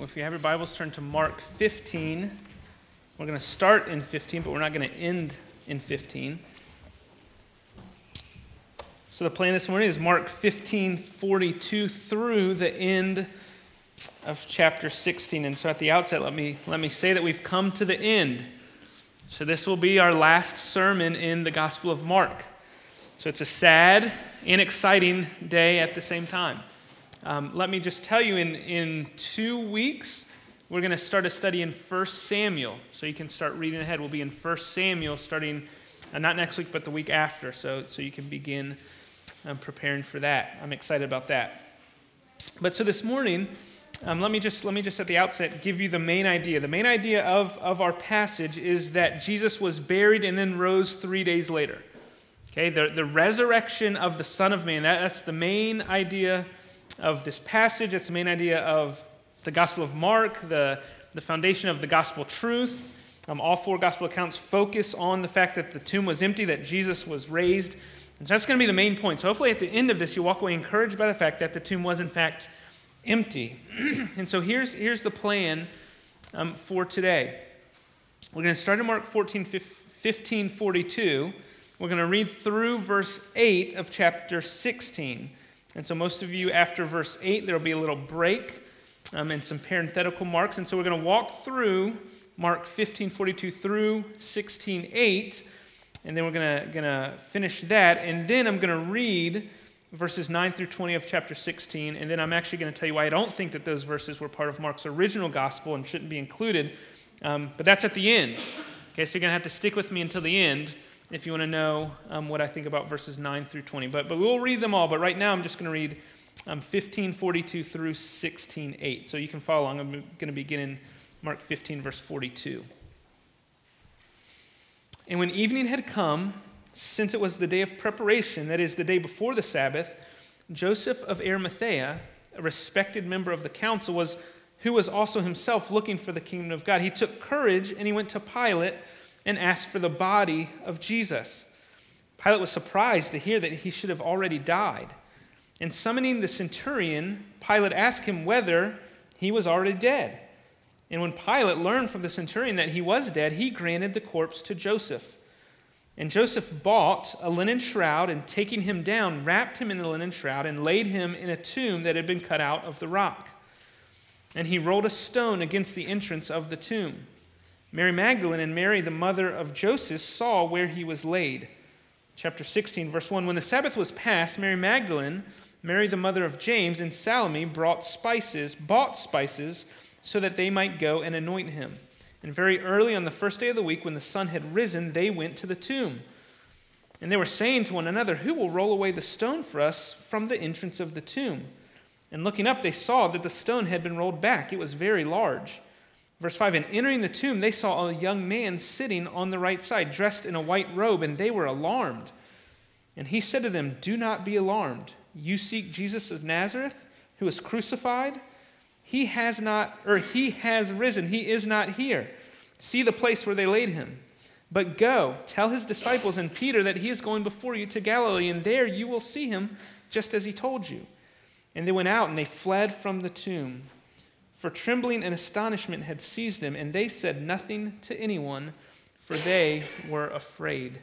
If you have your Bibles, turn to Mark 15. We're going to start in 15, but we're not going to end in 15. So the plan this morning is Mark 15, 42 through the end of chapter 16. And so at the outset, let me, let me say that we've come to the end. So this will be our last sermon in the Gospel of Mark. So it's a sad and exciting day at the same time. Um, let me just tell you in, in two weeks, we're going to start a study in 1 Samuel. So you can start reading ahead. We'll be in 1 Samuel starting uh, not next week, but the week after. So, so you can begin um, preparing for that. I'm excited about that. But so this morning, um, let, me just, let me just at the outset give you the main idea. The main idea of, of our passage is that Jesus was buried and then rose three days later. Okay, the, the resurrection of the Son of Man, that, that's the main idea of this passage. It's the main idea of the Gospel of Mark, the, the foundation of the gospel truth. Um, all four gospel accounts focus on the fact that the tomb was empty, that Jesus was raised. And so that's going to be the main point. So hopefully at the end of this, you walk away encouraged by the fact that the tomb was, in fact, empty. and so here's, here's the plan um, for today. We're going to start in Mark 14, 15, 42. We're going to read through verse 8 of chapter 16. And so, most of you, after verse 8, there will be a little break um, and some parenthetical marks. And so, we're going to walk through Mark 15 42 through 16 8. And then we're going to finish that. And then I'm going to read verses 9 through 20 of chapter 16. And then I'm actually going to tell you why I don't think that those verses were part of Mark's original gospel and shouldn't be included. Um, but that's at the end. Okay, so you're going to have to stick with me until the end if you want to know um, what I think about verses 9 through 20. But, but we'll read them all. But right now, I'm just going to read um, 1542 through 16:8. So you can follow along. I'm going to begin in Mark 15, verse 42. And when evening had come, since it was the day of preparation, that is, the day before the Sabbath, Joseph of Arimathea, a respected member of the council, was who was also himself looking for the kingdom of God. He took courage and he went to Pilate and asked for the body of Jesus. Pilate was surprised to hear that he should have already died. And summoning the centurion, Pilate asked him whether he was already dead. And when Pilate learned from the centurion that he was dead, he granted the corpse to Joseph. And Joseph bought a linen shroud and, taking him down, wrapped him in the linen shroud and laid him in a tomb that had been cut out of the rock. And he rolled a stone against the entrance of the tomb. Mary Magdalene and Mary, the mother of Joseph, saw where he was laid. Chapter 16, verse 1 When the Sabbath was past, Mary Magdalene, Mary, the mother of James, and Salome brought spices, bought spices, so that they might go and anoint him. And very early on the first day of the week, when the sun had risen, they went to the tomb. And they were saying to one another, Who will roll away the stone for us from the entrance of the tomb? And looking up, they saw that the stone had been rolled back. It was very large. Verse 5 And entering the tomb, they saw a young man sitting on the right side, dressed in a white robe, and they were alarmed. And he said to them, Do not be alarmed. You seek Jesus of Nazareth, who was crucified. He has not, or he has risen. He is not here. See the place where they laid him. But go, tell his disciples and Peter that he is going before you to Galilee, and there you will see him just as he told you. And they went out and they fled from the tomb. For trembling and astonishment had seized them, and they said nothing to anyone, for they were afraid.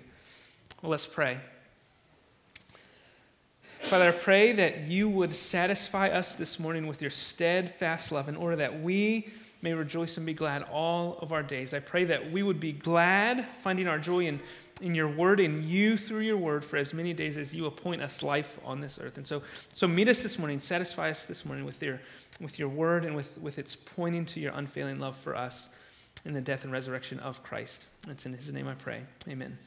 Well, let's pray. Father, I pray that you would satisfy us this morning with your steadfast love in order that we may rejoice and be glad all of our days. I pray that we would be glad finding our joy in in your word, in you through your word for as many days as you appoint us life on this earth. And so, so meet us this morning, satisfy us this morning with your, with your word and with, with its pointing to your unfailing love for us in the death and resurrection of Christ. It's in his name I pray. Amen.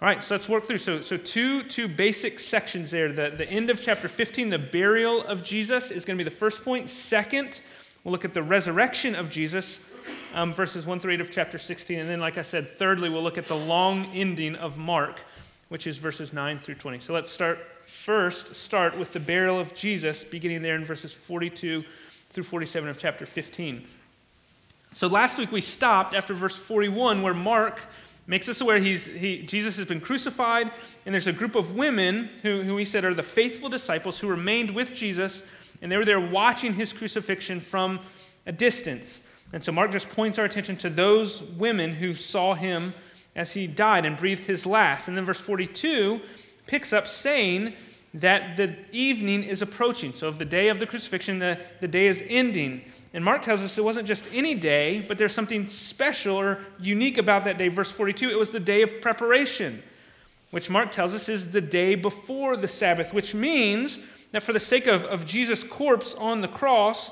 All right, so let's work through. So, so two, two basic sections there. The, the end of chapter 15, the burial of Jesus, is going to be the first point. Second, we'll look at the resurrection of Jesus um, verses 1 through 8 of chapter 16. And then, like I said, thirdly, we'll look at the long ending of Mark, which is verses 9 through 20. So let's start first, start with the burial of Jesus, beginning there in verses 42 through 47 of chapter 15. So last week we stopped after verse 41, where Mark makes us aware he's, he, Jesus has been crucified, and there's a group of women who, who he said are the faithful disciples who remained with Jesus and they were there watching his crucifixion from a distance. And so Mark just points our attention to those women who saw him as he died and breathed his last. And then verse 42 picks up saying that the evening is approaching. So, of the day of the crucifixion, the, the day is ending. And Mark tells us it wasn't just any day, but there's something special or unique about that day. Verse 42 it was the day of preparation, which Mark tells us is the day before the Sabbath, which means that for the sake of, of Jesus' corpse on the cross,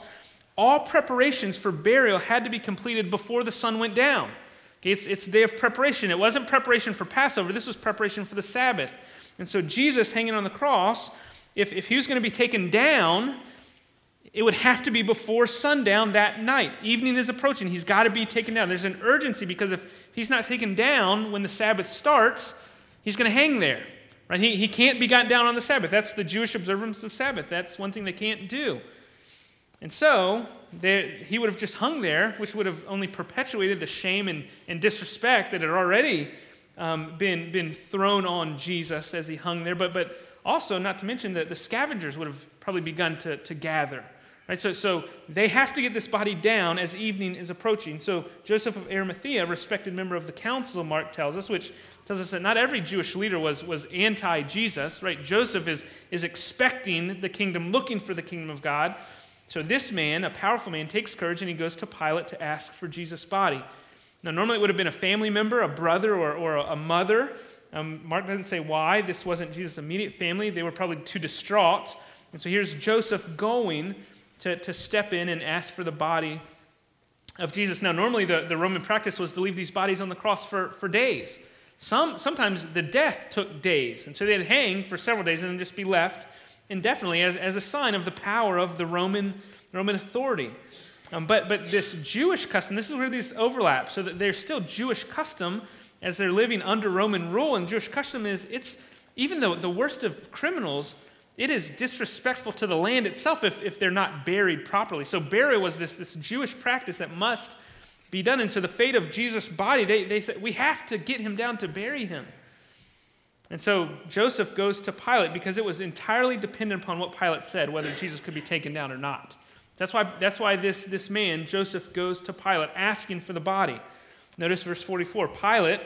all preparations for burial had to be completed before the sun went down. Okay, it's, it's day of preparation. It wasn't preparation for Passover, this was preparation for the Sabbath. And so, Jesus hanging on the cross, if, if he was going to be taken down, it would have to be before sundown that night. Evening is approaching. He's got to be taken down. There's an urgency because if he's not taken down when the Sabbath starts, he's going to hang there. Right? He, he can't be gotten down on the Sabbath. That's the Jewish observance of Sabbath. That's one thing they can't do. And so he would have just hung there, which would have only perpetuated the shame and, and disrespect that had already um, been, been thrown on Jesus as he hung there. But, but also, not to mention that the scavengers would have probably begun to, to gather. Right? So, so they have to get this body down as evening is approaching. So Joseph of Arimathea, respected member of the council, Mark tells us, which tells us that not every Jewish leader was, was anti Jesus, right? Joseph is, is expecting the kingdom, looking for the kingdom of God. So this man, a powerful man, takes courage and he goes to Pilate to ask for Jesus' body. Now, normally it would have been a family member, a brother, or, or a mother. Um, Mark doesn't say why. This wasn't Jesus' immediate family. They were probably too distraught. And so here's Joseph going to, to step in and ask for the body of Jesus. Now, normally the, the Roman practice was to leave these bodies on the cross for, for days. Some, sometimes the death took days. And so they'd hang for several days and then just be left indefinitely as, as a sign of the power of the Roman, Roman authority. Um, but, but this Jewish custom, this is where these overlap, so that there's still Jewish custom as they're living under Roman rule. And Jewish custom is, it's, even though the worst of criminals, it is disrespectful to the land itself if, if they're not buried properly. So burial was this, this Jewish practice that must be done. And so the fate of Jesus' body, they, they said, we have to get him down to bury him. And so Joseph goes to Pilate because it was entirely dependent upon what Pilate said, whether Jesus could be taken down or not. That's why, that's why this, this man, Joseph, goes to Pilate asking for the body. Notice verse 44 Pilate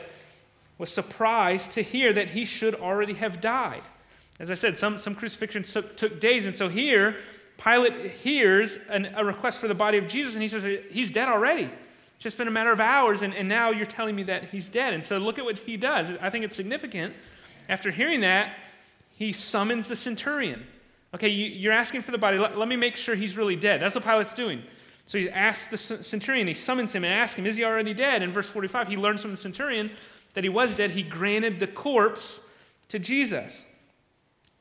was surprised to hear that he should already have died. As I said, some, some crucifixions took, took days. And so here, Pilate hears an, a request for the body of Jesus and he says, He's dead already. It's just been a matter of hours, and, and now you're telling me that he's dead. And so look at what he does. I think it's significant after hearing that, he summons the centurion. Okay, you, are asking for the body. Let, let, me make sure he's really dead. That's what Pilate's doing. So he asks the centurion, he summons him and asks him, Is he already dead? In verse 45, he learns from the centurion that he was dead. He granted the corpse to Jesus.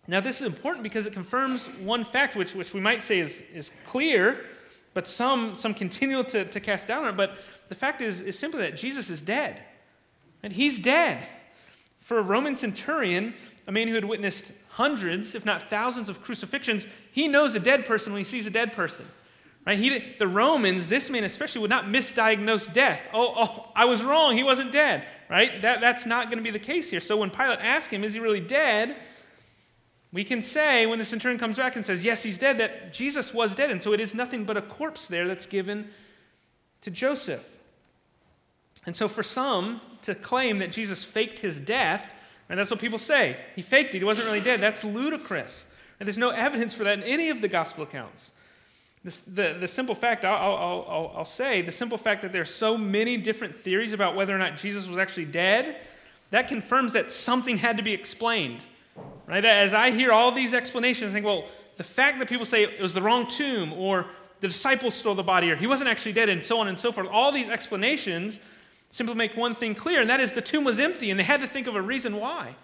Now, this is important because it confirms one fact, which, which we might say is, is clear, but some, some continue to, to cast doubt on it. But the fact is, is simply that Jesus is dead. And he's dead. For a Roman centurion, a man who had witnessed hundreds, if not thousands, of crucifixions, he knows a dead person when he sees a dead person. Right? He, the Romans, this man especially, would not misdiagnose death. Oh, oh, I was wrong. He wasn't dead. Right? That, that's not going to be the case here. So when Pilate asked him, Is he really dead? We can say, when the centurion comes back and says, Yes, he's dead, that Jesus was dead. And so it is nothing but a corpse there that's given to Joseph. And so, for some to claim that Jesus faked his death, and that's what people say, he faked it, he wasn't really dead, that's ludicrous. And there's no evidence for that in any of the gospel accounts. The, the, the simple fact, I'll, I'll, I'll, I'll say, the simple fact that there's so many different theories about whether or not Jesus was actually dead, that confirms that something had to be explained. Right? As I hear all these explanations, I think, well, the fact that people say it was the wrong tomb, or the disciples stole the body, or he wasn't actually dead, and so on and so forth, all these explanations simply make one thing clear, and that is the tomb was empty, and they had to think of a reason why.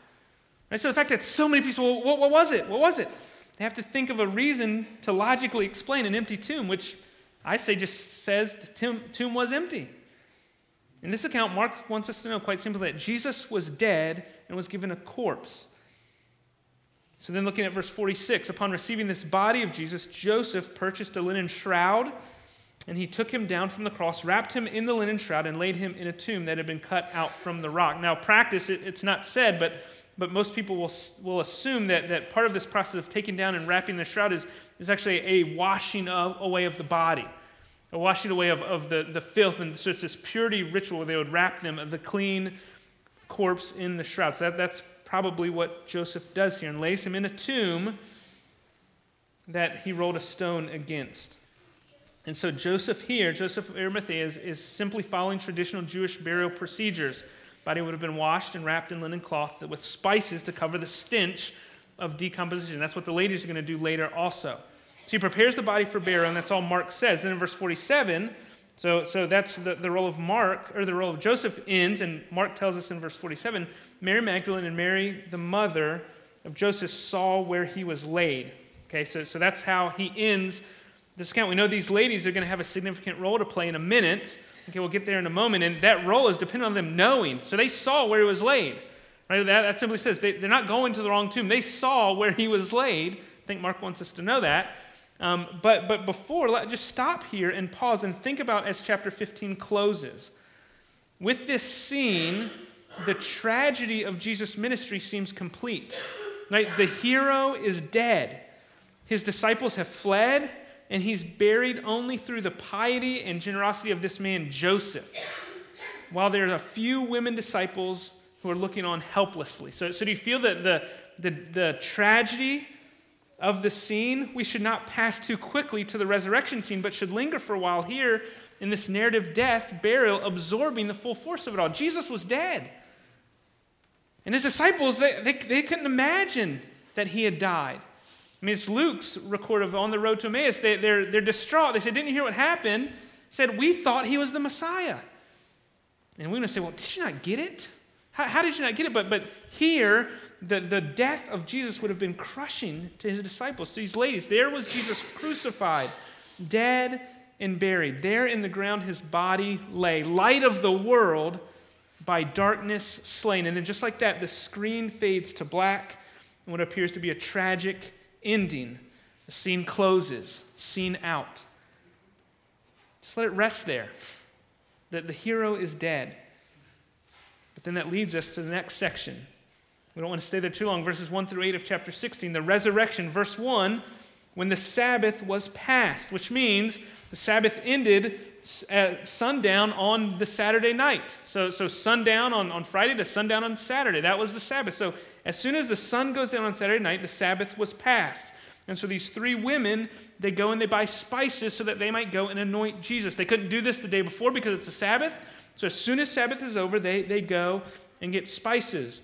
Right? So the fact that so many people, well, what, what was it? What was it? They have to think of a reason to logically explain an empty tomb, which I say just says the tomb, tomb was empty. In this account, Mark wants us to know quite simply that Jesus was dead and was given a corpse. So then, looking at verse 46, upon receiving this body of Jesus, Joseph purchased a linen shroud and he took him down from the cross, wrapped him in the linen shroud, and laid him in a tomb that had been cut out from the rock. Now, practice, it, it's not said, but but most people will, will assume that, that part of this process of taking down and wrapping the shroud is, is actually a washing of, away of the body, a washing away of, of the, the filth. And so it's this purity ritual where they would wrap them the clean corpse in the shroud. So that, that's probably what Joseph does here and lays him in a tomb that he rolled a stone against. And so Joseph here, Joseph of Arimathea, is, is simply following traditional Jewish burial procedures. Body would have been washed and wrapped in linen cloth with spices to cover the stench of decomposition. That's what the ladies are going to do later also. So he prepares the body for burial, and that's all Mark says. Then in verse 47, so, so that's the, the role of Mark, or the role of Joseph ends, and Mark tells us in verse 47 Mary Magdalene and Mary, the mother of Joseph, saw where he was laid. Okay, so, so that's how he ends this account. We know these ladies are going to have a significant role to play in a minute. Okay, we'll get there in a moment. And that role is dependent on them knowing. So they saw where he was laid. Right? That, that simply says they, they're not going to the wrong tomb. They saw where he was laid. I think Mark wants us to know that. Um, but, but before, let, just stop here and pause and think about as chapter 15 closes. With this scene, the tragedy of Jesus' ministry seems complete. Right? The hero is dead. His disciples have fled, and he's buried only through the piety and generosity of this man, Joseph, while there are a few women disciples who are looking on helplessly. So, so do you feel that the, the, the tragedy of the scene, we should not pass too quickly to the resurrection scene, but should linger for a while here in this narrative death, burial, absorbing the full force of it all. Jesus was dead. And his disciples, they, they, they couldn't imagine that he had died. I mean, it's Luke's record of on the road to Emmaus. They, they're, they're distraught. They said, Didn't you hear what happened? Said, We thought he was the Messiah. And we're going to say, Well, did you not get it? How, how, did you not get it? But, but here, the, the death of Jesus would have been crushing to his disciples, to these ladies. There was Jesus crucified, dead and buried. There in the ground his body lay, light of the world, by darkness slain. And then just like that, the screen fades to black, and what appears to be a tragic ending. The scene closes, scene out. Just let it rest there. That the hero is dead. But then that leads us to the next section. We don't want to stay there too long. Verses 1 through 8 of chapter 16. The resurrection, verse 1, when the Sabbath was past, which means the Sabbath ended at sundown on the Saturday night. So, so sundown on, on Friday to sundown on Saturday. That was the Sabbath. So as soon as the sun goes down on Saturday night, the Sabbath was passed. And so these three women, they go and they buy spices so that they might go and anoint Jesus. They couldn't do this the day before because it's a Sabbath. So as soon as Sabbath is over, they, they go and get spices.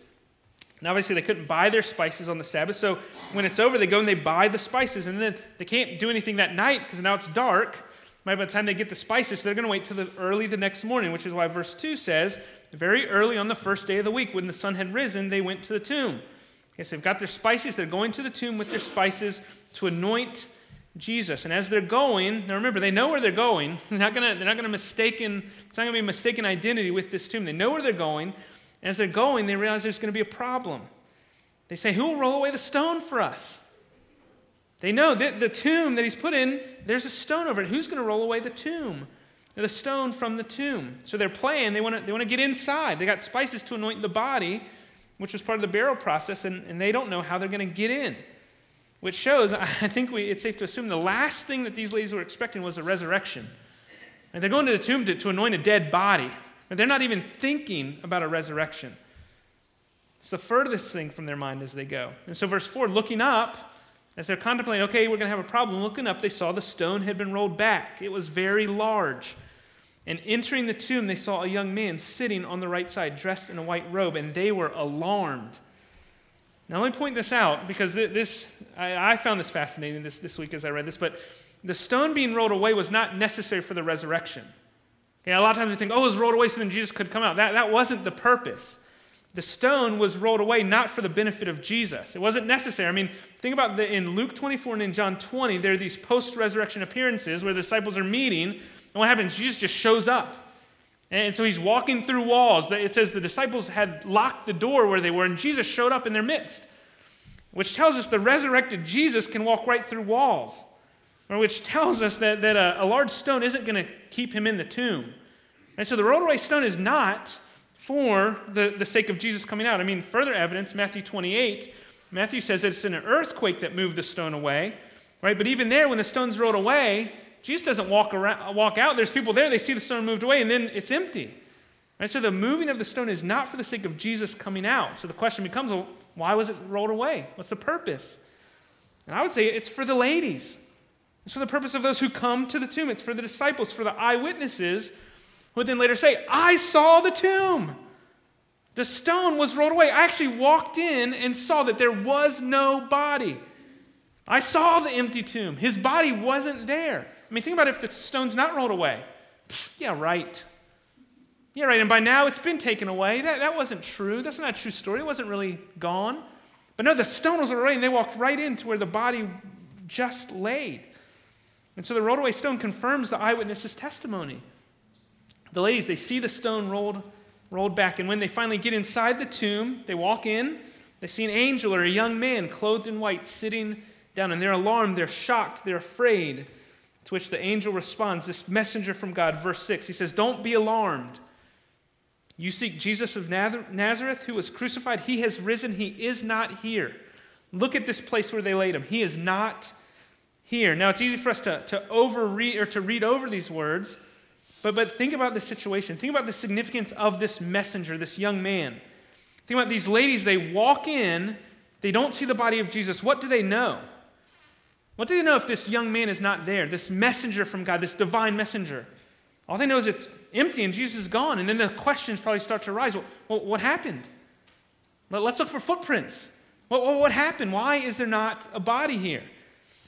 Now, obviously, they couldn't buy their spices on the Sabbath. So when it's over, they go and they buy the spices. And then they can't do anything that night because now it's dark. By the time they get the spices, they're going to wait till the early the next morning, which is why verse 2 says, very early on the first day of the week, when the sun had risen, they went to the tomb. Okay, so they've got their spices. They're going to the tomb with their spices to anoint Jesus. And as they're going, now remember, they know where they're going. They're not going to, they're not to mistaken, it's not going to be a mistaken identity with this tomb. They know where they're going. And as they're going, they realize there's going to be a problem. They say, Who will roll away the stone for us? They know that the tomb that he's put in, there's a stone over it. Who's going to roll away the tomb? The stone from the tomb. So they're playing. They want to, they want to get inside. They got spices to anoint the body, which was part of the burial process, and, and they don't know how they're going to get in. Which shows, I think we, it's safe to assume the last thing that these ladies were expecting was a resurrection. And they're going to the tomb to, to anoint a dead body. But they're not even thinking about a resurrection. It's the furthest thing from their mind as they go. And so, verse 4 looking up, as they're contemplating, okay, we're going to have a problem, looking up, they saw the stone had been rolled back. It was very large. And entering the tomb, they saw a young man sitting on the right side, dressed in a white robe, and they were alarmed. Now, let me point this out because this, I, found this fascinating this, this week as I read this, but the stone being rolled away was not necessary for the resurrection. Okay, a lot of times we think, oh, it was rolled away so then Jesus could come out. That, that wasn't the purpose. The stone was rolled away not for the benefit of Jesus. It wasn't necessary. I mean, think about the, in Luke 24 and in John 20, there are these post resurrection appearances where the disciples are meeting, and what happens? Jesus just shows up. And so he's walking through walls. It says the disciples had locked the door where they were, and Jesus showed up in their midst, which tells us the resurrected Jesus can walk right through walls, or which tells us that, that a, a large stone isn't going to keep him in the tomb. And so the rolled away stone is not for the, the sake of Jesus coming out. I mean, further evidence, Matthew 28, Matthew says it's an earthquake that moved the stone away, right? But even there, when the stone's rolled away, Jesus doesn't walk, around, walk out. There's people there, they see the stone moved away, and then it's empty. Right? So the moving of the stone is not for the sake of Jesus coming out. So the question becomes well, why was it rolled away? What's the purpose? And I would say it's for the ladies. It's for the purpose of those who come to the tomb. It's for the disciples, for the eyewitnesses would then later say, I saw the tomb. The stone was rolled away. I actually walked in and saw that there was no body. I saw the empty tomb. His body wasn't there. I mean, think about if the stone's not rolled away. Pfft, yeah, right. Yeah, right. And by now it's been taken away. That, that wasn't true. That's not a true story. It wasn't really gone. But no, the stone was rolled away, and they walked right into where the body just laid. And so the rolled away stone confirms the eyewitness's testimony. The ladies, they see the stone rolled, rolled back, and when they finally get inside the tomb, they walk in, they see an angel or a young man clothed in white sitting down, and they're alarmed, they're shocked, they're afraid. To which the angel responds, this messenger from God, verse 6, he says, Don't be alarmed. You seek Jesus of Nazareth who was crucified. He has risen. He is not here. Look at this place where they laid him. He is not here. Now, it's easy for us to, to overread or to read over these words, but, but think about the situation. Think about the significance of this messenger, this young man. Think about these ladies. They walk in, they don't see the body of Jesus. What do they know? What do they know if this young man is not there, this messenger from God, this divine messenger? All they know is it's empty and Jesus is gone. And then the questions probably start to arise. Well, what happened? Let's look for footprints. What happened? Why is there not a body here?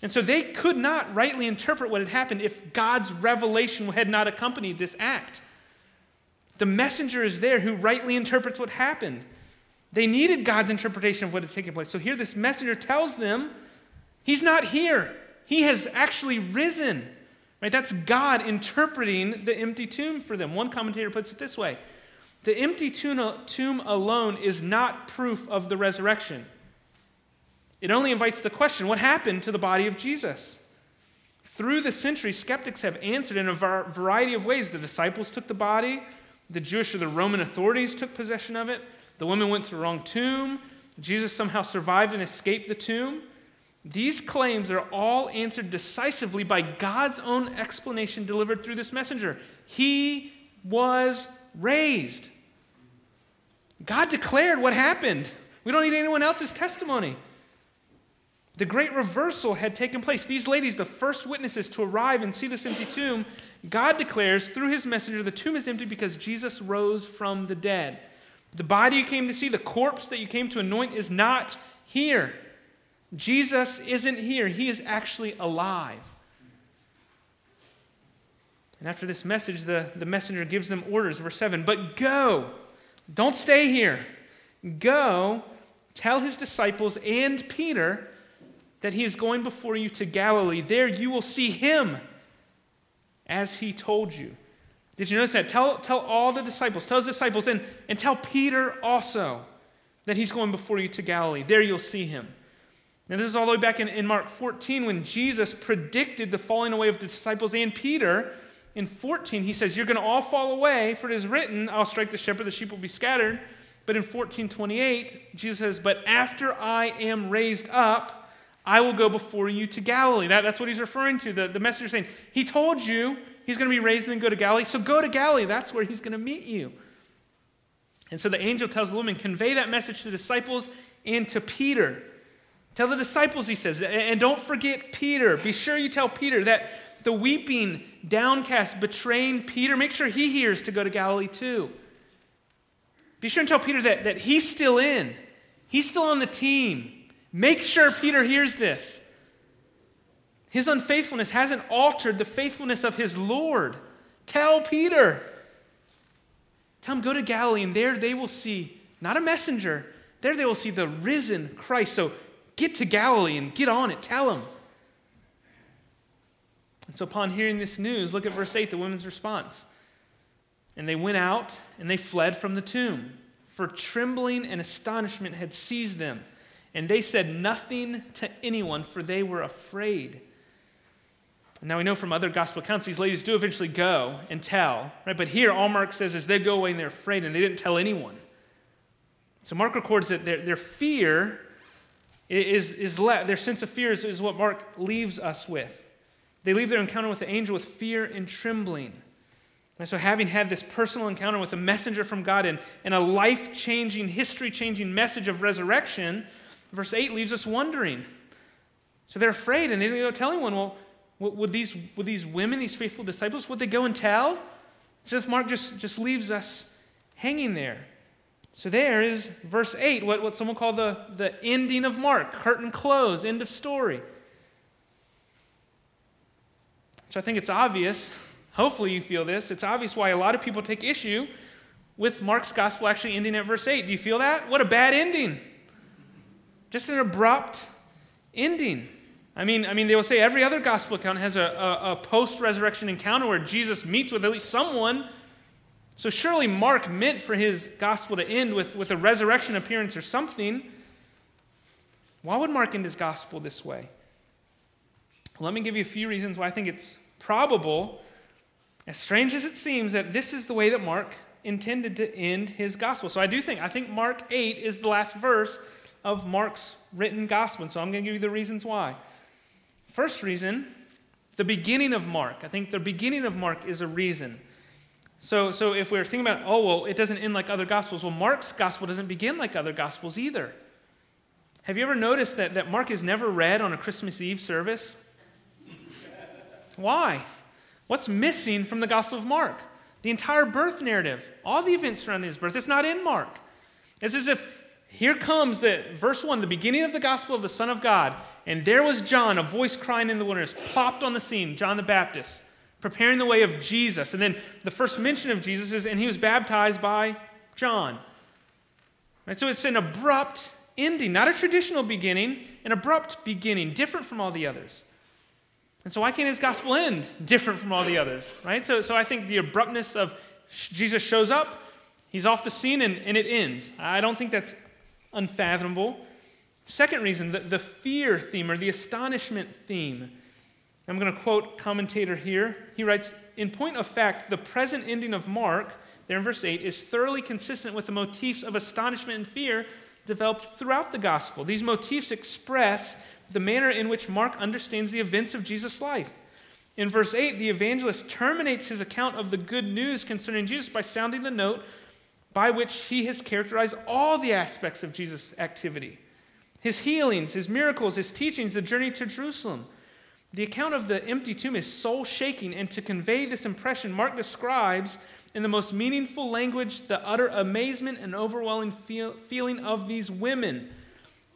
And so they could not rightly interpret what had happened if God's revelation had not accompanied this act. The messenger is there who rightly interprets what happened. They needed God's interpretation of what had taken place. So here, this messenger tells them he's not here, he has actually risen. Right? That's God interpreting the empty tomb for them. One commentator puts it this way The empty tomb alone is not proof of the resurrection. It only invites the question what happened to the body of Jesus? Through the centuries, skeptics have answered in a variety of ways. The disciples took the body, the Jewish or the Roman authorities took possession of it, the women went to the wrong tomb, Jesus somehow survived and escaped the tomb. These claims are all answered decisively by God's own explanation delivered through this messenger. He was raised. God declared what happened. We don't need anyone else's testimony. The great reversal had taken place. These ladies, the first witnesses to arrive and see this empty tomb, God declares through his messenger the tomb is empty because Jesus rose from the dead. The body you came to see, the corpse that you came to anoint, is not here. Jesus isn't here, he is actually alive. And after this message, the, the messenger gives them orders, verse 7 But go, don't stay here. Go, tell his disciples and Peter that he is going before you to Galilee. There you will see him as he told you. Did you notice that? Tell, tell all the disciples, tell his disciples, and, and tell Peter also that he's going before you to Galilee. There you'll see him. And this is all the way back in, in Mark 14 when Jesus predicted the falling away of the disciples and Peter. In 14, he says, You're going to all fall away, for it is written, I'll strike the shepherd, the sheep will be scattered. But in 1428, Jesus says, But after I am raised up, I will go before you to Galilee. That, that's what he's referring to. The, the messenger saying, He told you he's going to be raised and go to Galilee, so go to Galilee. That's where he's going to meet you. And so the angel tells the woman, Convey that message to the disciples and to Peter. Tell the disciples, he says, and don't forget Peter. Be sure you tell Peter that the weeping, downcast, betraying Peter, make sure he hears to go to Galilee too. Be sure and tell Peter that, that he's still in, he's still on the team. Make sure Peter hears this. His unfaithfulness hasn't altered the faithfulness of his Lord. Tell Peter. Tell him, go to Galilee, and there they will see not a messenger, there they will see the risen Christ. So Get to Galilee and get on it. Tell him. And so, upon hearing this news, look at verse 8, the women's response. And they went out and they fled from the tomb, for trembling and astonishment had seized them. And they said nothing to anyone, for they were afraid. Now we know from other gospel accounts these ladies do eventually go and tell, right? But here, all Mark says is they go away and they're afraid and they didn't tell anyone. So Mark records that their, their fear is, is their sense of fear is, is what Mark leaves us with. They leave their encounter with the angel with fear and trembling. And so, having had this personal encounter with a messenger from God and, and a life changing, history changing message of resurrection, verse 8 leaves us wondering. So, they're afraid and they don't go tell anyone. Well, would these, would these women, these faithful disciples, would they go and tell? So, if Mark just, just leaves us hanging there. So, there is verse 8, what, what someone called the, the ending of Mark curtain close, end of story. So, I think it's obvious Hopefully, you feel this. It's obvious why a lot of people take issue with Mark's gospel actually ending at verse 8. Do you feel that? What a bad ending. Just an abrupt ending. I mean, I mean, they will say every other gospel account has a, a, a post resurrection encounter where Jesus meets with at least someone. So surely Mark meant for his gospel to end with, with a resurrection appearance or something. Why would Mark end his gospel this way? Let me give you a few reasons why I think it's probable as strange as it seems that this is the way that Mark intended to end his gospel. So I do think, I think Mark 8 is the last verse of Mark's written gospel. And so I'm going to give you the reasons why. First reason, the beginning of Mark. I think the beginning of Mark is a reason. So, so if we're thinking about, oh, well, it doesn't end like other gospels, well, Mark's gospel doesn't begin like other gospels either. Have you ever noticed that, that Mark is never read on a Christmas Eve service? Why? What's missing from the Gospel of Mark? The entire birth narrative, all the events surrounding his birth, it's not in Mark. It's as if here comes the verse 1, the beginning of the gospel of the Son of God, and there was John, a voice crying in the wilderness, popped on the scene, John the Baptist, preparing the way of Jesus. And then the first mention of Jesus is, and he was baptized by John. Right, so it's an abrupt ending, not a traditional beginning, an abrupt beginning, different from all the others. And so, why can't his gospel end different from all the others, right? So, so I think the abruptness of Jesus shows up, he's off the scene, and, and it ends. I don't think that's unfathomable. Second reason, the, the fear theme or the astonishment theme. I'm going to quote commentator here. He writes In point of fact, the present ending of Mark, there in verse 8, is thoroughly consistent with the motifs of astonishment and fear developed throughout the gospel. These motifs express the manner in which Mark understands the events of Jesus' life. In verse 8, the evangelist terminates his account of the good news concerning Jesus by sounding the note by which he has characterized all the aspects of Jesus' activity his healings, his miracles, his teachings, the journey to Jerusalem. The account of the empty tomb is soul shaking, and to convey this impression, Mark describes in the most meaningful language the utter amazement and overwhelming feel, feeling of these women.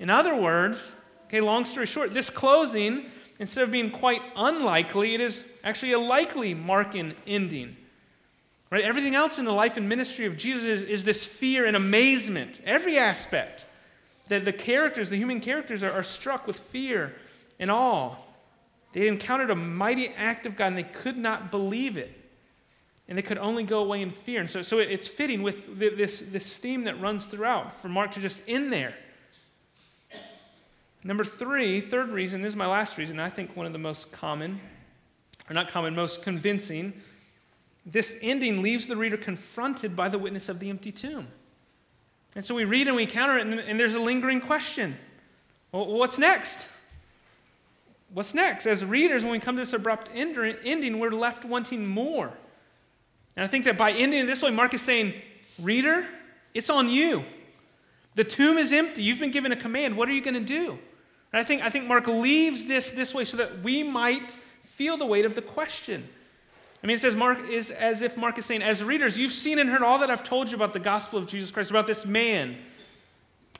In other words, Okay, long story short, this closing, instead of being quite unlikely, it is actually a likely Markan ending. Right? Everything else in the life and ministry of Jesus is, is this fear and amazement, every aspect. That the characters, the human characters, are, are struck with fear and awe. They encountered a mighty act of God and they could not believe it. And they could only go away in fear. And so, so it's fitting with this, this theme that runs throughout for Mark to just end there Number three, third reason, this is my last reason, I think one of the most common, or not common, most convincing. This ending leaves the reader confronted by the witness of the empty tomb. And so we read and we counter it, and, and there's a lingering question well, what's next? What's next? As readers, when we come to this abrupt ending, we're left wanting more. And I think that by ending this way, Mark is saying, Reader, it's on you. The tomb is empty. You've been given a command. What are you going to do? And I think, I think Mark leaves this this way so that we might feel the weight of the question. I mean, it says Mark is as if Mark is saying, as readers, you've seen and heard all that I've told you about the gospel of Jesus Christ, about this man,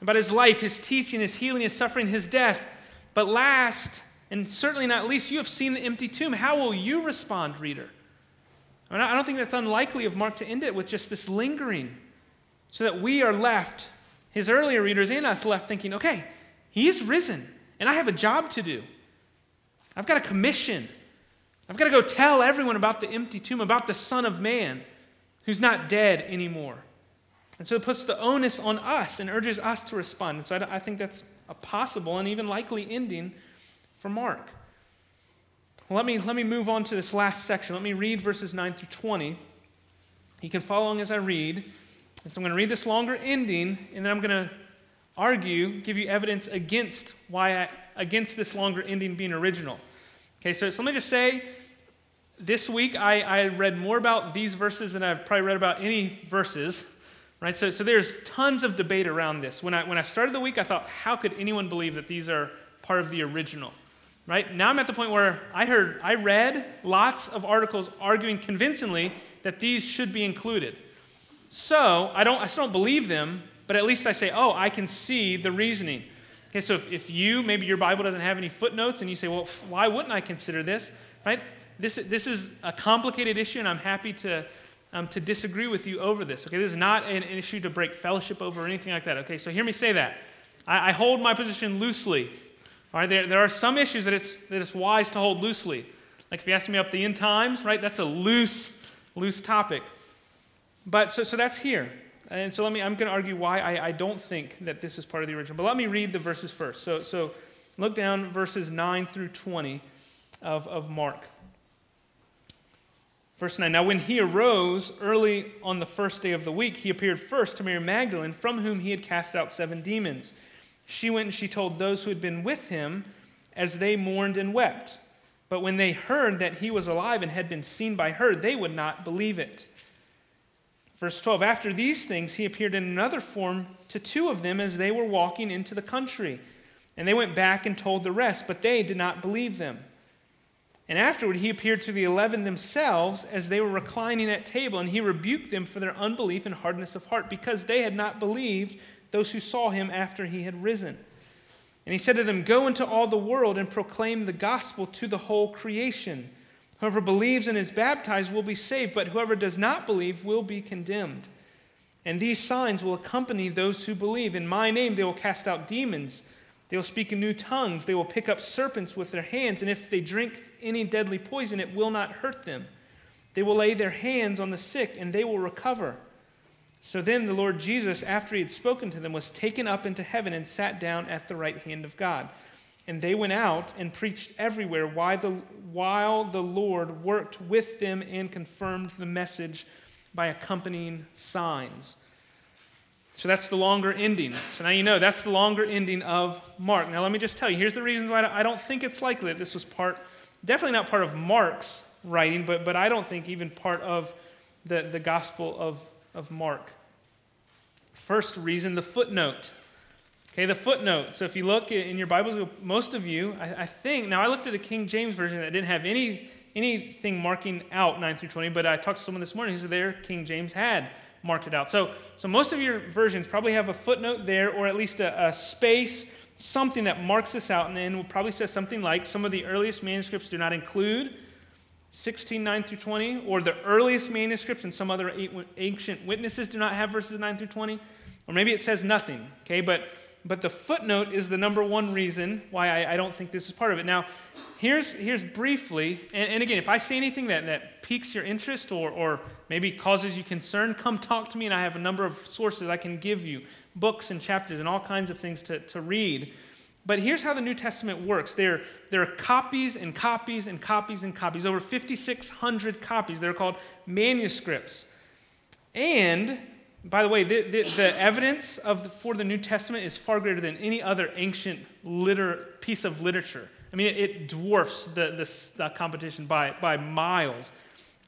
about his life, his teaching, his healing, his suffering, his death. But last, and certainly not least, you have seen the empty tomb. How will you respond, reader? I, mean, I don't think that's unlikely of Mark to end it with just this lingering, so that we are left, his earlier readers and us, left thinking, okay, he's risen. And I have a job to do. I've got a commission. I've got to go tell everyone about the empty tomb, about the Son of Man who's not dead anymore. And so it puts the onus on us and urges us to respond. And so I, I think that's a possible and even likely ending for Mark. Well, let me, let me move on to this last section. Let me read verses 9 through 20. You can follow along as I read. And so I'm going to read this longer ending, and then I'm going to argue, give you evidence against why I, against this longer ending being original. Okay, so, so let me just say, this week I, I read more about these verses than I've probably read about any verses. Right? So, so there's tons of debate around this. When I, when I started the week, I thought, how could anyone believe that these are part of the original? Right? Now I'm at the point where I heard, I read lots of articles arguing convincingly that these should be included. So I don't, I still don't believe them, but at least I say, oh, I can see the reasoning. Okay, so if, if you, maybe your Bible doesn't have any footnotes, and you say, well, why wouldn't I consider this? Right? This, this is a complicated issue, and I'm happy to, um, to disagree with you over this. Okay, this is not an, an, issue to break fellowship over or anything like that. Okay, so hear me say that. I, I hold my position loosely. All right, there, there are some issues that it's, that it's wise to hold loosely. Like if you ask me up the end times, right, that's a loose, loose topic. But so, so that's here. And so let me, I'm going to argue why I, I don't think that this is part of the original. But let me read the verses first. So, so look down verses 9 through 20 of, of Mark. Verse 9 Now, when he arose early on the first day of the week, he appeared first to Mary Magdalene, from whom he had cast out seven demons. She went and she told those who had been with him as they mourned and wept. But when they heard that he was alive and had been seen by her, they would not believe it. Verse 12 After these things, he appeared in another form to two of them as they were walking into the country. And they went back and told the rest, but they did not believe them. And afterward, he appeared to the eleven themselves as they were reclining at table, and he rebuked them for their unbelief and hardness of heart, because they had not believed those who saw him after he had risen. And he said to them, Go into all the world and proclaim the gospel to the whole creation. Whoever believes and is baptized will be saved, but whoever does not believe will be condemned. And these signs will accompany those who believe. In my name they will cast out demons. They will speak in new tongues. They will pick up serpents with their hands. And if they drink any deadly poison, it will not hurt them. They will lay their hands on the sick, and they will recover. So then the Lord Jesus, after he had spoken to them, was taken up into heaven and sat down at the right hand of God. And they went out and preached everywhere while the, while the Lord worked with them and confirmed the message by accompanying signs. So that's the longer ending. So now you know that's the longer ending of Mark. Now let me just tell you here's the reasons why I don't think it's likely that this was part, definitely not part of Mark's writing, but, but I don't think even part of the, the Gospel of, of Mark. First reason, the footnote. Okay, the footnote. So if you look in your Bibles, most of you, I, I, think, now I looked at a King James version that didn't have any anything marking out 9 through 20, but I talked to someone this morning who said their King James had marked it out. So, so most of your versions probably have a footnote there, or at least a, a space, something that marks this out, and then will probably say something like some of the earliest manuscripts do not include 16, 9 through 20, or the earliest manuscripts and some other ancient witnesses do not have verses 9 through 20, or maybe it says nothing, okay? But but the footnote is the number one reason why I, I, don't think this is part of it. Now, here's, here's briefly, and, and, again, if I say anything that, that piques your interest or, or maybe causes you concern, come talk to me, and I have a number of sources I can give you books and chapters and all kinds of things to, to read. But here's how the New Testament works there, there are copies and copies and copies and copies, over 5,600 copies. They're called manuscripts. And by the way, the, the, the evidence of for the New Testament is far greater than any other ancient liter, piece of literature. I mean, it, it dwarfs the, the, the, competition by, by miles.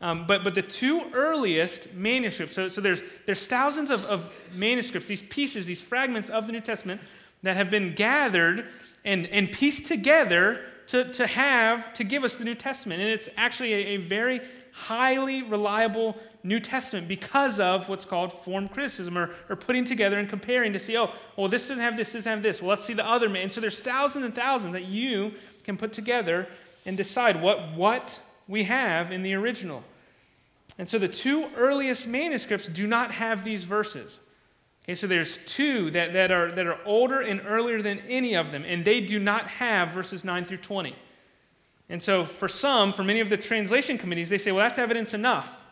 Um, but, but the two earliest manuscripts, so, so there's, there's thousands of, of manuscripts, these pieces, these fragments of the New Testament that have been gathered and, and pieced together to, to have, to give us the New Testament. And it's actually a, a very highly reliable New Testament because of what's called form criticism or, or putting together and comparing to see, oh, well, this doesn't have this, this doesn't have this. Well, let's see the other. And so there's thousands and thousands that you can put together and decide what, what we have in the original. And so the two earliest manuscripts do not have these verses. Okay, so there's two that, that, are, that are older and earlier than any of them, and they do not have verses 9 through 20. And so, for some, for many of the translation committees, they say, well, that's evidence enough.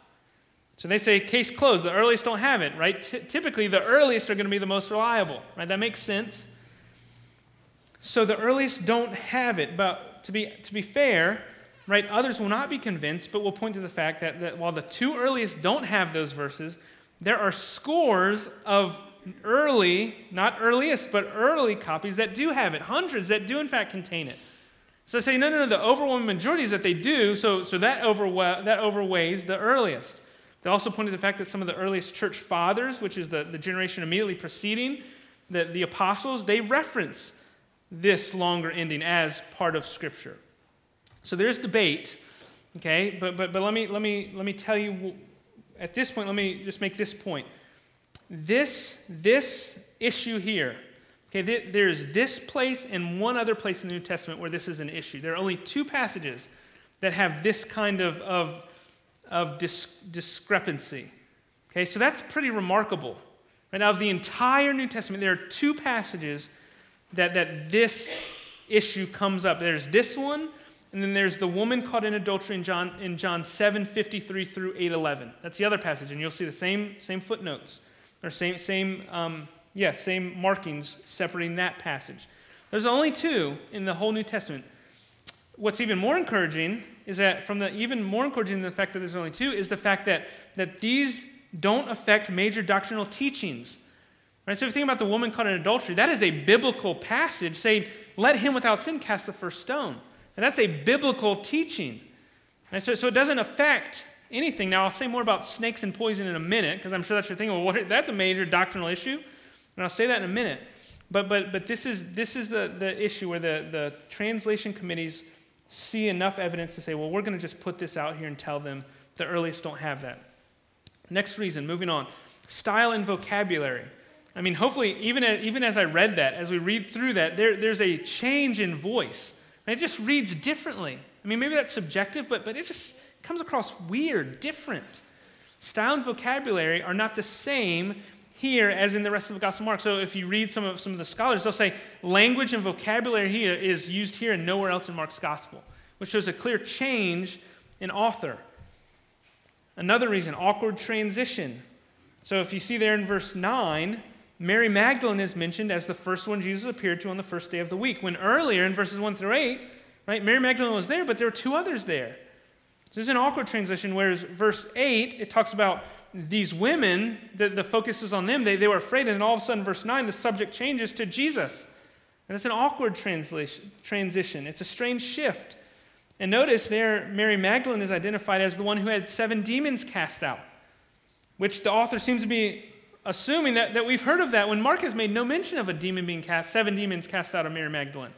So they say, case closed. The earliest don't have it, right? T- typically, the earliest are going to be the most reliable, right? That makes sense. So the earliest don't have it. But to be, to be fair, right, others will not be convinced, but will point to the fact that, that while the two earliest don't have those verses, there are scores of early, not earliest, but early copies that do have it, hundreds that do in fact contain it. So I say, no, no, no, the overwhelming majority is that they do, so, so that, overwe- that overweighs the earliest. They also pointed to the fact that some of the earliest church fathers, which is the, the generation immediately preceding the, the apostles, they reference this longer ending as part of Scripture. So there's debate, okay, but, but, but let, me, let, me, let me tell you, at this point, let me just make this point. This, this issue here, okay, there's this place and one other place in the New Testament where this is an issue. There are only two passages that have this kind of, of, of dis- discrepancy. Okay, so that's pretty remarkable. Right now, of the entire New Testament, there are two passages that, that this issue comes up. There's this one, and then there's the woman caught in adultery in John, in John 7 53 through 8 11. That's the other passage, and you'll see the same, same footnotes, or same, same, um, yeah, same markings separating that passage. There's only two in the whole New Testament. What's even more encouraging is that, from the even more encouraging than the fact that there's only two, is the fact that, that these don't affect major doctrinal teachings. Right? So if you think about the woman caught in adultery, that is a biblical passage saying, let him without sin cast the first stone. And that's a biblical teaching. And so, so it doesn't affect anything. Now, I'll say more about snakes and poison in a minute, because I'm sure that's your thing. Well, what, that's a major doctrinal issue. And I'll say that in a minute. But, but, but this is, this is the, the issue where the, the translation committees see enough evidence to say, well, we're going to just put this out here and tell them the earliest don't have that. Next reason, moving on style and vocabulary. I mean, hopefully, even as, even as I read that, as we read through that, there, there's a change in voice. And it just reads differently. I mean, maybe that's subjective, but, but it just comes across weird, different. Style and vocabulary are not the same here as in the rest of the Gospel of Mark. So if you read some of, some of the scholars, they'll say language and vocabulary here is used here and nowhere else in Mark's Gospel, which shows a clear change in author. Another reason, awkward transition. So if you see there in verse 9, Mary Magdalene is mentioned as the first one Jesus appeared to on the first day of the week, when earlier in verses 1 through 8, right, Mary Magdalene was there, but there were two others there. So this is an awkward transition, whereas verse 8, it talks about these women, the, the focus is on them, they, they were afraid, and then all of a sudden, verse 9, the subject changes to Jesus. And it's an awkward translation, transition. It's a strange shift. And notice there, Mary Magdalene is identified as the one who had seven demons cast out, which the author seems to be assuming that, that we've heard of that when Mark has made no mention of a demon being cast, seven demons cast out of Mary Magdalene.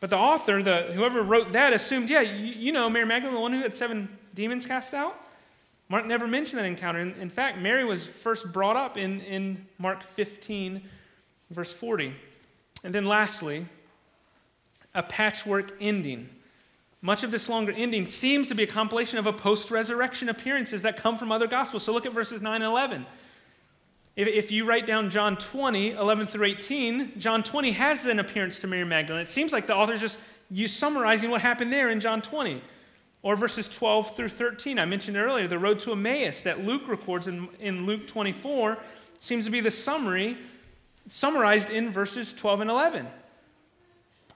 But the author, the, whoever wrote that, assumed, yeah, you, you know, Mary Magdalene, the one who had seven demons cast out? Mark never mentioned that encounter. In, in fact, Mary was first brought up in, in Mark 15, verse 40. And then lastly, a patchwork ending. Much of this longer ending seems to be a compilation of a post resurrection appearances that come from other gospels. So look at verses 9 and 11. If, if you write down John 20, 11 through 18, John 20 has an appearance to Mary Magdalene. It seems like the author's just you summarizing what happened there in John 20. Or verses 12 through 13. I mentioned earlier the road to Emmaus that Luke records in, in Luke 24 seems to be the summary summarized in verses 12 and 11.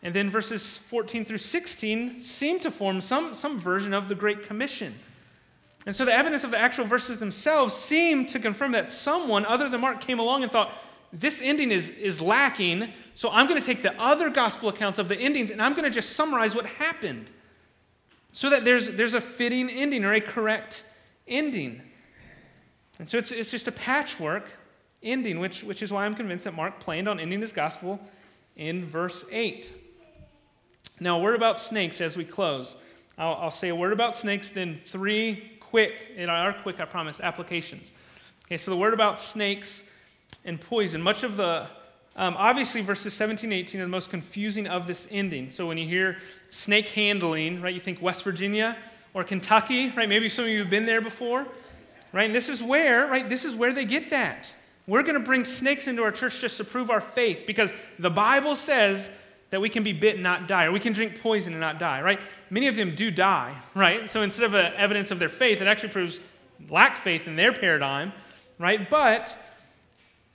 And then verses 14 through 16 seem to form some, some version of the Great Commission. And so the evidence of the actual verses themselves seem to confirm that someone other than Mark came along and thought, this ending is, is lacking, so I'm going to take the other gospel accounts of the endings and I'm going to just summarize what happened so that there's, there's a fitting ending or a correct ending. And so it's, it's just a patchwork ending, which, which is why I'm convinced that Mark planned on ending his gospel in verse 8. Now, a word about snakes as we close. I'll, I'll say a word about snakes, then three quick, and are quick, I promise, applications. Okay, so the word about snakes and poison. Much of the, um, obviously, verses 17 18 are the most confusing of this ending. So when you hear snake handling, right, you think West Virginia or Kentucky, right? Maybe some of you have been there before, right? And this is where, right, this is where they get that. We're going to bring snakes into our church just to prove our faith because the Bible says that we can be bit and not die, or we can drink poison and not die, right? Many of them do die, right? So instead of evidence of their faith, it actually proves lack faith in their paradigm, right? But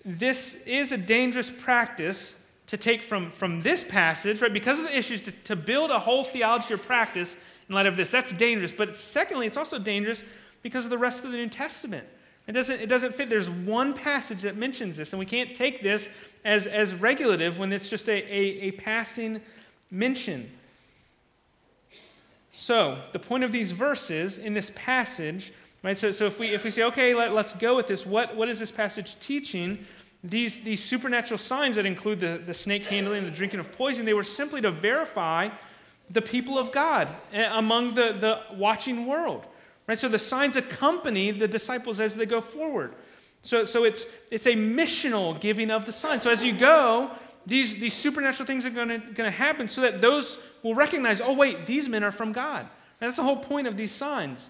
this is a dangerous practice to take from, from this passage, right? Because of the issues, to, to build a whole theology or practice in light of this. That's dangerous. But secondly, it's also dangerous because of the rest of the New Testament. It doesn't, it doesn't fit. There's one passage that mentions this, and we can't take this as, as regulative when it's just a, a, a passing mention. So, the point of these verses in this passage, right? So, so if, we, if we say, okay, let, let's go with this, what, what is this passage teaching? These, these supernatural signs that include the, the snake handling and the drinking of poison, they were simply to verify the people of God eh, among the, the watching world. Right? So the signs accompany the disciples as they go forward. So, so it's, it's a missional giving of the sign. So as you go, these, these supernatural things are going to happen so that those will recognize, oh, wait, these men are from God. And that's the whole point of these signs.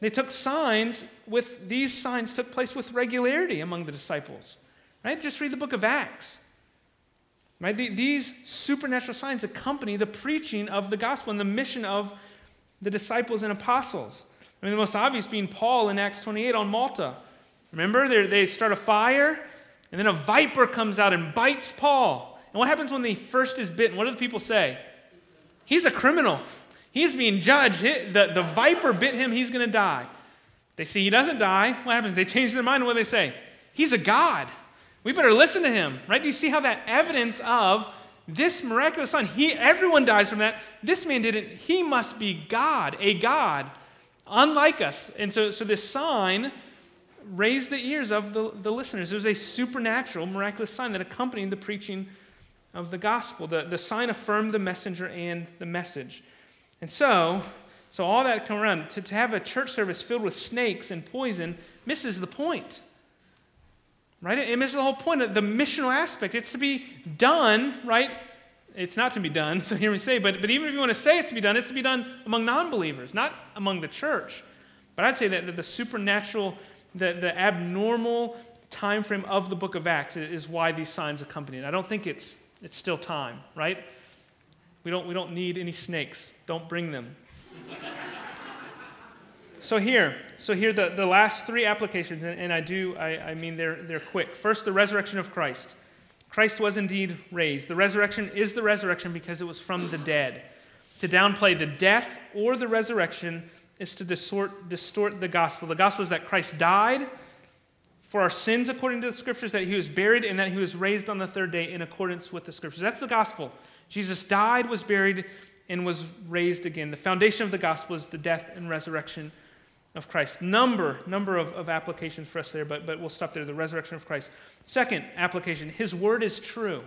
They took signs with, these signs took place with regularity among the disciples. Right? Just read the book of Acts. Right? These supernatural signs accompany the preaching of the gospel and the mission of the disciples and apostles. I mean, the most obvious being Paul in Acts 28 on Malta. Remember, they start a fire, and then a viper comes out and bites Paul. And what happens when the first is bitten? What do the people say? He's a criminal. He's being judged. The, the viper bit him, he's going to die. They see he doesn't die. What happens? They change their mind. What do they say? He's a God. We better listen to him, right? Do you see how that evidence of this miraculous sign, he, everyone dies from that. This man didn't. He must be God, a God unlike us. And so, so this sign raised the ears of the, the listeners. It was a supernatural, miraculous sign that accompanied the preaching of the gospel. The, the sign affirmed the messenger and the message. And so, so all that come around, to, to have a church service filled with snakes and poison misses the point. Right? It misses the whole point of the missional aspect. It's to be done, right, it's not to be done, so hear me say, but, but even if you want to say it's to be done, it's to be done among non believers, not among the church. But I'd say that that the supernatural, the, the abnormal time frame of the book of Acts is why these signs accompany it. I don't think it's, it's still time, right? We don't, we don't need any snakes. Don't bring them. so here, so here the, the last three applications, and, and I do, I, I mean they're, they're quick. First, the resurrection of Christ. Christ was indeed raised. The resurrection is the resurrection because it was from the dead. To downplay the death or the resurrection is to distort, distort the gospel. The gospel is that Christ died for our sins according to the scriptures, that he was buried, and that he was raised on the third day in accordance with the scriptures. That's the gospel. Jesus died, was buried, and was raised again. The foundation of the gospel is the death and resurrection of Christ. Number, number of, of applications for us there, but, but we'll stop there. The resurrection of Christ. Second application, his word is true.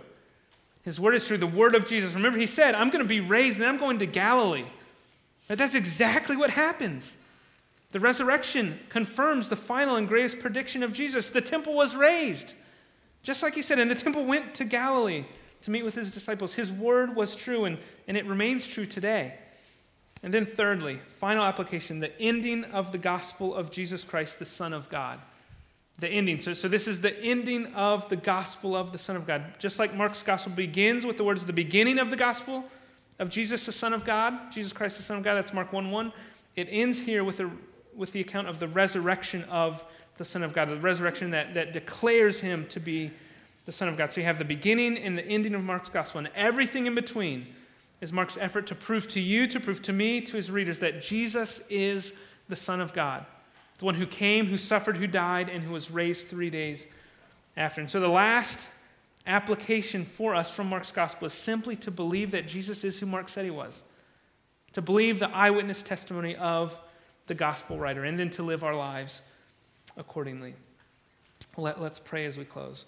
His word is true. The word of Jesus. Remember, he said, I'm going to be raised and I'm going to Galilee. But that's exactly what happens. The resurrection confirms the final and greatest prediction of Jesus. The temple was raised, just like he said, and the temple went to Galilee to meet with his disciples. His word was true, and, and it remains true today. And then, thirdly, final application the ending of the gospel of Jesus Christ, the Son of God. The ending. So, so, this is the ending of the gospel of the Son of God. Just like Mark's gospel begins with the words, the beginning of the gospel of Jesus, the Son of God, Jesus Christ, the Son of God, that's Mark 1 1. It ends here with, the with the account of the resurrection of the Son of God, the resurrection that, that declares him to be the Son of God. So you have the beginning and the ending of Mark's gospel, and everything in between is Mark's effort to prove to you, to prove to me, to his readers, that Jesus is the Son of God, the one who came, who suffered, who died, and who was raised three days after. And so the last application for us from Mark's gospel is simply to believe that Jesus is who Mark said he was, to believe the eyewitness testimony of the gospel writer, and then to live our lives accordingly. Let, let's pray as we close.